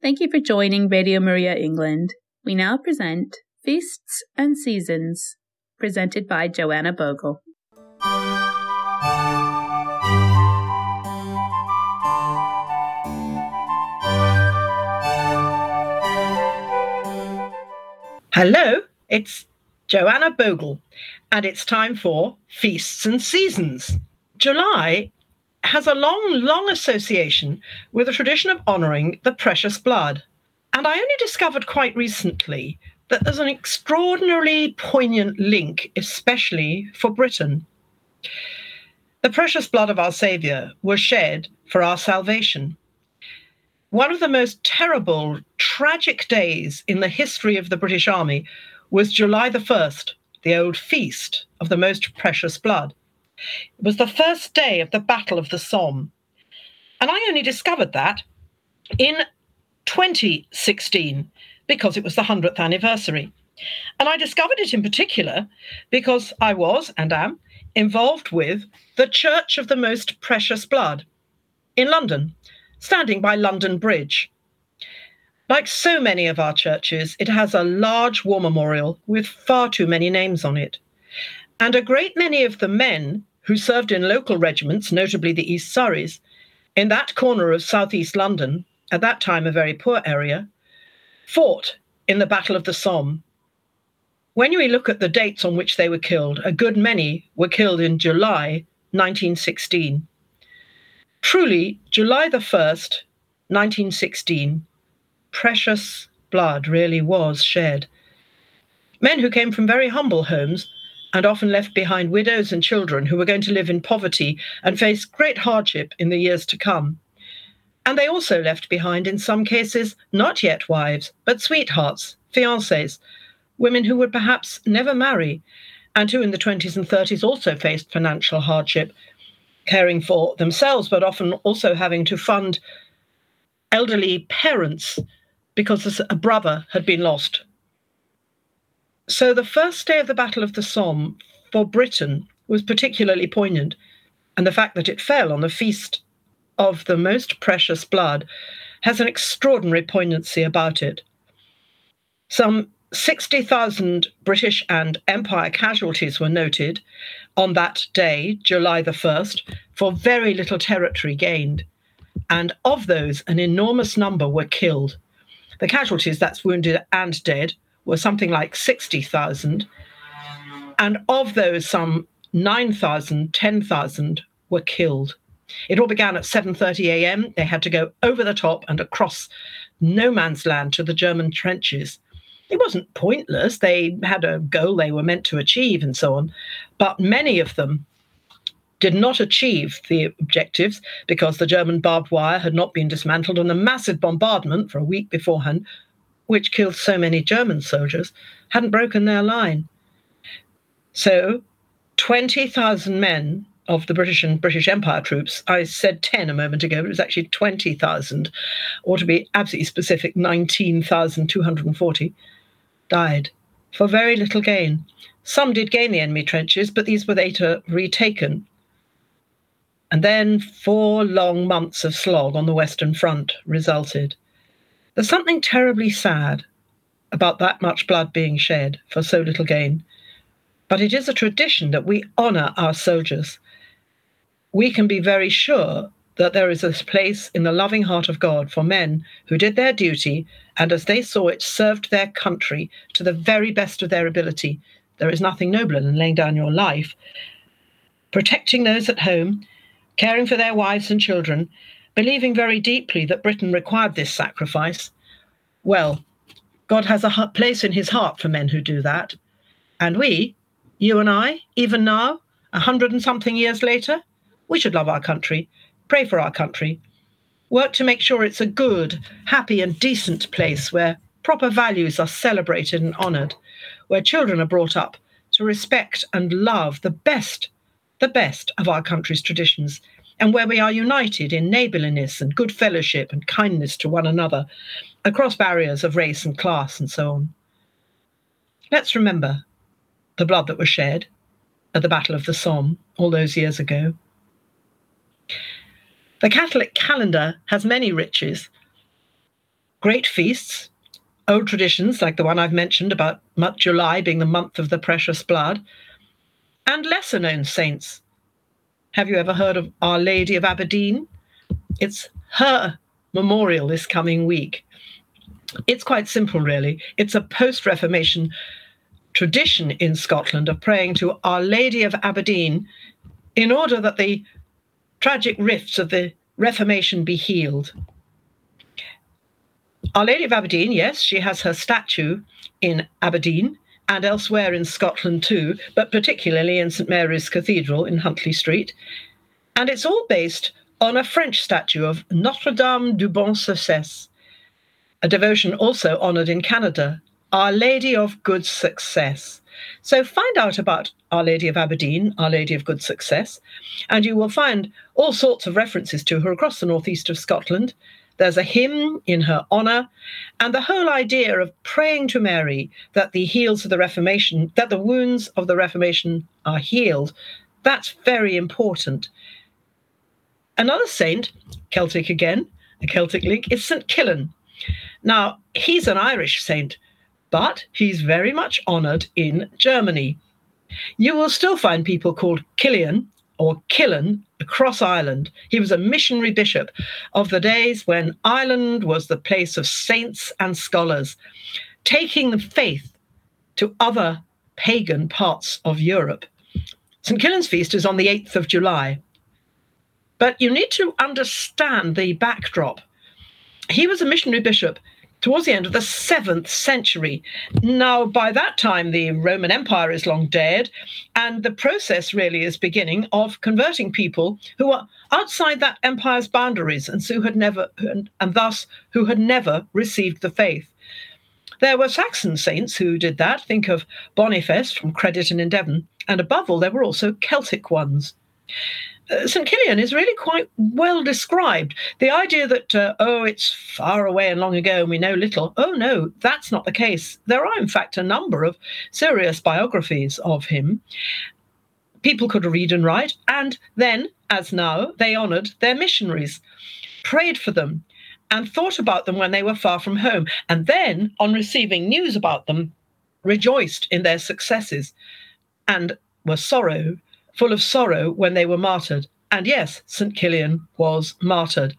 Thank you for joining Radio Maria England. We now present Feasts and Seasons, presented by Joanna Bogle. Hello, it's Joanna Bogle, and it's time for Feasts and Seasons. July has a long, long association with the tradition of honouring the precious blood. And I only discovered quite recently that there's an extraordinarily poignant link, especially for Britain. The precious blood of our Saviour was shed for our salvation. One of the most terrible, tragic days in the history of the British Army was July the 1st, the old feast of the most precious blood. It was the first day of the Battle of the Somme. And I only discovered that in 2016 because it was the 100th anniversary. And I discovered it in particular because I was and am involved with the Church of the Most Precious Blood in London, standing by London Bridge. Like so many of our churches, it has a large war memorial with far too many names on it. And a great many of the men who served in local regiments, notably the East Surreys, in that corner of southeast London, at that time a very poor area, fought in the Battle of the Somme. When we look at the dates on which they were killed, a good many were killed in July 1916. Truly, July the 1st, 1916, precious blood really was shed. Men who came from very humble homes and often left behind widows and children who were going to live in poverty and face great hardship in the years to come. And they also left behind, in some cases, not yet wives, but sweethearts, fiancées, women who would perhaps never marry, and who in the 20s and 30s also faced financial hardship, caring for themselves, but often also having to fund elderly parents because a brother had been lost so the first day of the Battle of the Somme for Britain was particularly poignant, and the fact that it fell on the feast of the most precious blood has an extraordinary poignancy about it. Some 60,000 British and Empire casualties were noted on that day, July the 1st, for very little territory gained. And of those, an enormous number were killed. The casualties, that's wounded and dead, was something like 60,000. And of those, some 9,000, 10,000 were killed. It all began at 7:30 a.m. They had to go over the top and across no man's land to the German trenches. It wasn't pointless. They had a goal they were meant to achieve and so on. But many of them did not achieve the objectives because the German barbed wire had not been dismantled and a massive bombardment for a week beforehand which killed so many German soldiers, hadn't broken their line. So 20,000 men of the British and British Empire troops, I said 10 a moment ago, but it was actually 20,000, or to be absolutely specific, 19,240, died for very little gain. Some did gain the enemy trenches, but these were later retaken. And then four long months of slog on the Western Front resulted. There's something terribly sad about that much blood being shed for so little gain. But it is a tradition that we honour our soldiers. We can be very sure that there is a place in the loving heart of God for men who did their duty and, as they saw it, served their country to the very best of their ability. There is nothing nobler than laying down your life, protecting those at home, caring for their wives and children, believing very deeply that Britain required this sacrifice, well, God has a place in his heart for men who do that. And we, you and I, even now, a hundred and something years later, we should love our country, pray for our country, work to make sure it's a good, happy, and decent place where proper values are celebrated and honoured, where children are brought up to respect and love the best, the best of our country's traditions and where we are united in neighbourliness and good fellowship and kindness to one another across barriers of race and class and so on. Let's remember the blood that was shed at the Battle of the Somme all those years ago. The Catholic calendar has many riches. great feasts, old traditions like the one I've mentioned about July being the month of the precious blood, and lesser known saints. Have you ever heard of Our Lady of Aberdeen? It's her memorial this coming week. It's quite simple, really. It's a post Reformation tradition in Scotland of praying to Our Lady of Aberdeen in order that the tragic rifts of the Reformation be healed. Our Lady of Aberdeen, yes, she has her statue in Aberdeen and elsewhere in Scotland too, but particularly in St Mary's Cathedral in Huntly Street. And it's all based on a French statue of Notre Dame du Bon Succès, a devotion also honoured in Canada, Our Lady of Good Success. So find out about Our Lady of Aberdeen, Our Lady of Good Success, and you will find all sorts of references to her across the northeast of Scotland. There's a hymn in her honour, and the whole idea of praying to Mary that the heels of the Reformation, that the wounds of the Reformation are healed, that's very important. Another saint, Celtic again, a Celtic link, is St. Kilian. Now, he's an Irish saint, but he's very much honoured in Germany. You will still find people called Kilian or Killen across Ireland. He was a missionary bishop of the days when Ireland was the place of saints and scholars, taking the faith to other pagan parts of Europe. St. Kilian's feast is on the 8th of July. But you need to understand the backdrop. He was a missionary bishop towards the end of the seventh century. Now, by that time, the Roman Empire is long dead, and the process really is beginning of converting people who are outside that empire's boundaries and who had never, and, and thus who had never received the faith. There were Saxon saints who did that. Think of Boniface from Crediton in Devon. And above all, there were also Celtic ones. Uh, St. Kilian is really quite well described. The idea that, uh, oh, it's far away and long ago and we know little, oh, no, that's not the case. There are, in fact, a number of serious biographies of him. People could read and write, and then, as now, they honoured their missionaries, prayed for them, and thought about them when they were far from home, and then, on receiving news about them, rejoiced in their successes and were sorrow full of sorrow when they were martyred. And yes, St. Kilian was martyred.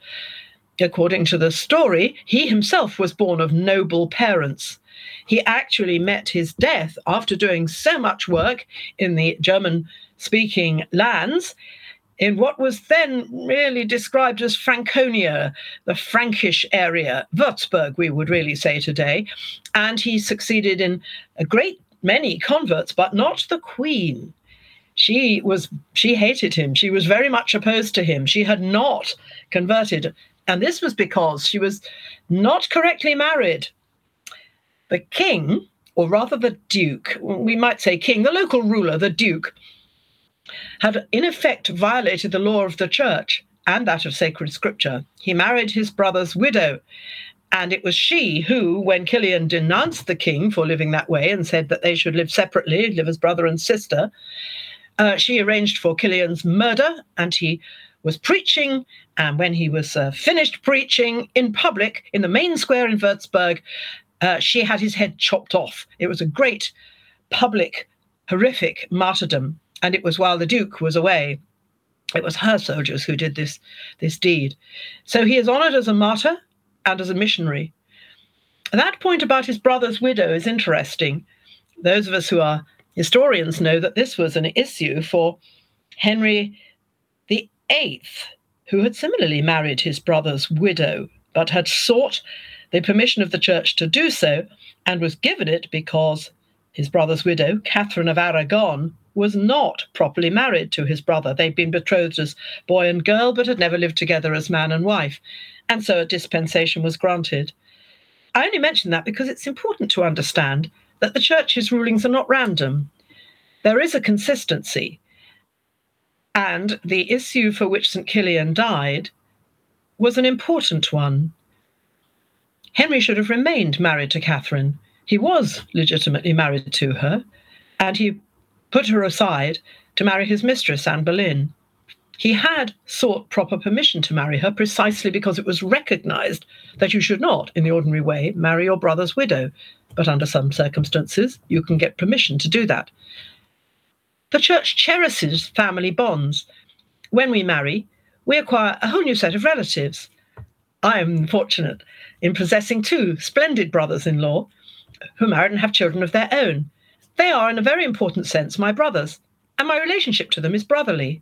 According to the story, he himself was born of noble parents. He actually met his death after doing so much work in the German speaking lands in what was then really described as Franconia, the Frankish area, Würzburg, we would really say today. And he succeeded in a great many converts, but not the Queen she was she hated him. She was very much opposed to him. She had not converted. And this was because she was not correctly married. The king or rather the duke we might say king the local ruler the duke had in effect violated the law of the church and that of sacred scripture. He married his brother's widow. And it was she who, when Kilian denounced the king for living that way and said that they should live separately, live as brother and sister, uh, she arranged for Kilian's murder, and he was preaching. And when he was uh, finished preaching in public in the main square in Würzburg, uh, she had his head chopped off. It was a great public, horrific martyrdom. And it was while the Duke was away. It was her soldiers who did this, this deed. So he is honored as a martyr and as a missionary. That point about his brother's widow is interesting. Those of us who are Historians know that this was an issue for Henry VIII, who had similarly married his brother's widow, but had sought the permission of the church to do so and was given it because his brother's widow, Catherine of Aragon, was not properly married to his brother. They'd been betrothed as boy and girl, but had never lived together as man and wife. And so a dispensation was granted. I only mention that because it's important to understand that the church's rulings are not random. There is a consistency. And the issue for which St. Kilian died was an important one. Henry should have remained married to Catherine. He was legitimately married to her, and he put her aside to marry his mistress, Anne Boleyn. He had sought proper permission to marry her precisely because it was recognized that you should not, in the ordinary way, marry your brother's widow. But under some circumstances, you can get permission to do that. The church cherishes family bonds. When we marry, we acquire a whole new set of relatives. I am fortunate in possessing two splendid brothers in law who married and have children of their own. They are, in a very important sense, my brothers and my relationship to them is brotherly.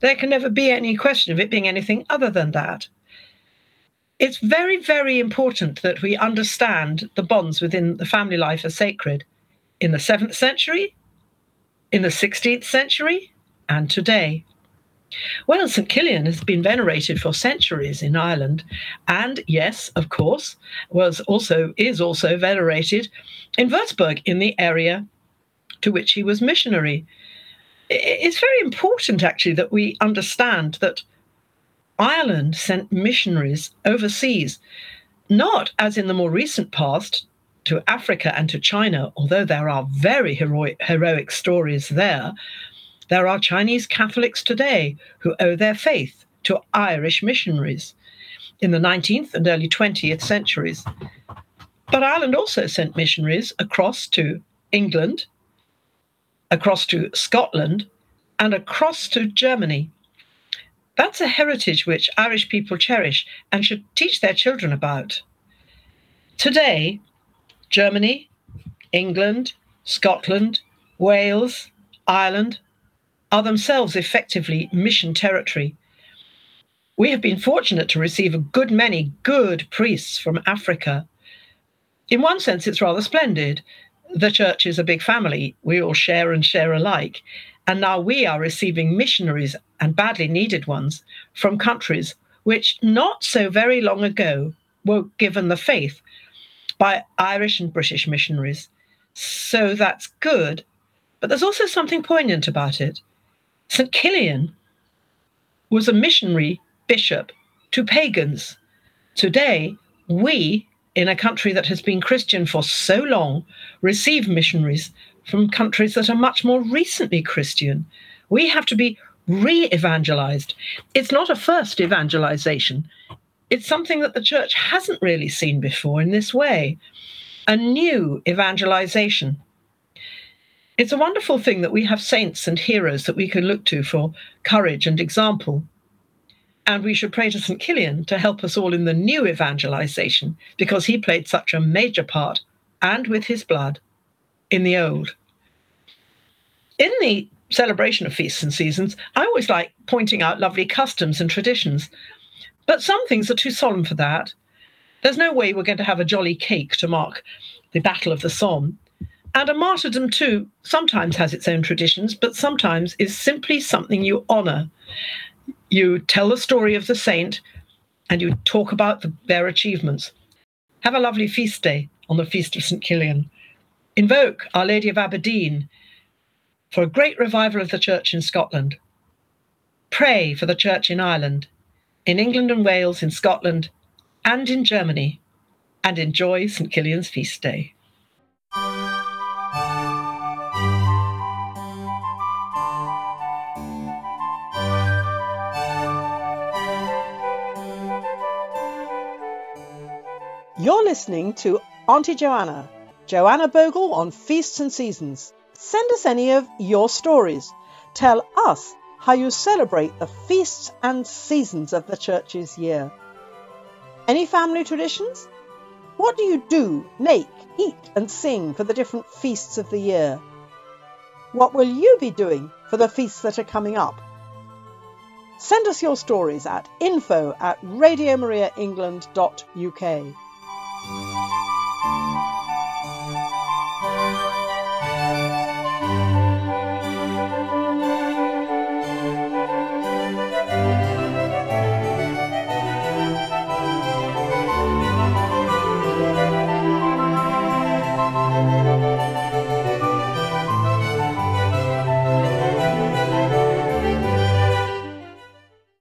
There can never be any question of it being anything other than that. It's very, very important that we understand the bonds within the family life as sacred in the 7th century, in the 16th century, and today. Well, St. Kilian has been venerated for centuries in Ireland, and yes, of course, was also is also venerated in Würzburg in the area to which he was missionary it's very important actually that we understand that Ireland sent missionaries overseas, not as in the more recent past to Africa and to China, although there are very heroic, heroic stories there. There are Chinese Catholics today who owe their faith to Irish missionaries in the 19th and early 20th centuries. But Ireland also sent missionaries across to England, across to Scotland, and across to Germany. That's a heritage which Irish people cherish and should teach their children about. Today, Germany, England, Scotland, Wales, Ireland are themselves effectively mission territory. We have been fortunate to receive a good many good priests from Africa. In one sense, it's rather splendid the church is a big family. We all share and share alike. And now we are receiving missionaries and badly needed ones from countries which not so very long ago were given the faith by Irish and British missionaries. So that's good. But there's also something poignant about it. St. Kilian was a missionary bishop to pagans. Today, we in a country that has been Christian for so long receive missionaries from countries that are much more recently Christian. We have to be re evangelized. It's not a first evangelization, it's something that the church hasn't really seen before in this way a new evangelization. It's a wonderful thing that we have saints and heroes that we can look to for courage and example. And we should pray to St. Kilian to help us all in the new evangelization because he played such a major part, and with his blood, in the old. In the celebration of feasts and seasons, I always like pointing out lovely customs and traditions. But some things are too solemn for that. There's no way we're going to have a jolly cake to mark the Battle of the Somme. And a martyrdom, too, sometimes has its own traditions, but sometimes is simply something you honour you tell the story of the saint and you talk about the, their achievements. Have a lovely feast day on the Feast of St. Kilian. Invoke Our Lady of Aberdeen for a great revival of the church in Scotland. Pray for the church in Ireland, in England and Wales, in Scotland, and in Germany, and enjoy St. Kilian's feast day. You're listening to Auntie Joanna, Joanna Bogle on Feasts and Seasons. Send us any of your stories. Tell us how you celebrate the feasts and seasons of the church's year. Any family traditions? What do you do, make, eat, and sing for the different feasts of the year? What will you be doing for the feasts that are coming up? Send us your stories at info at radiomariaengland.uk. Música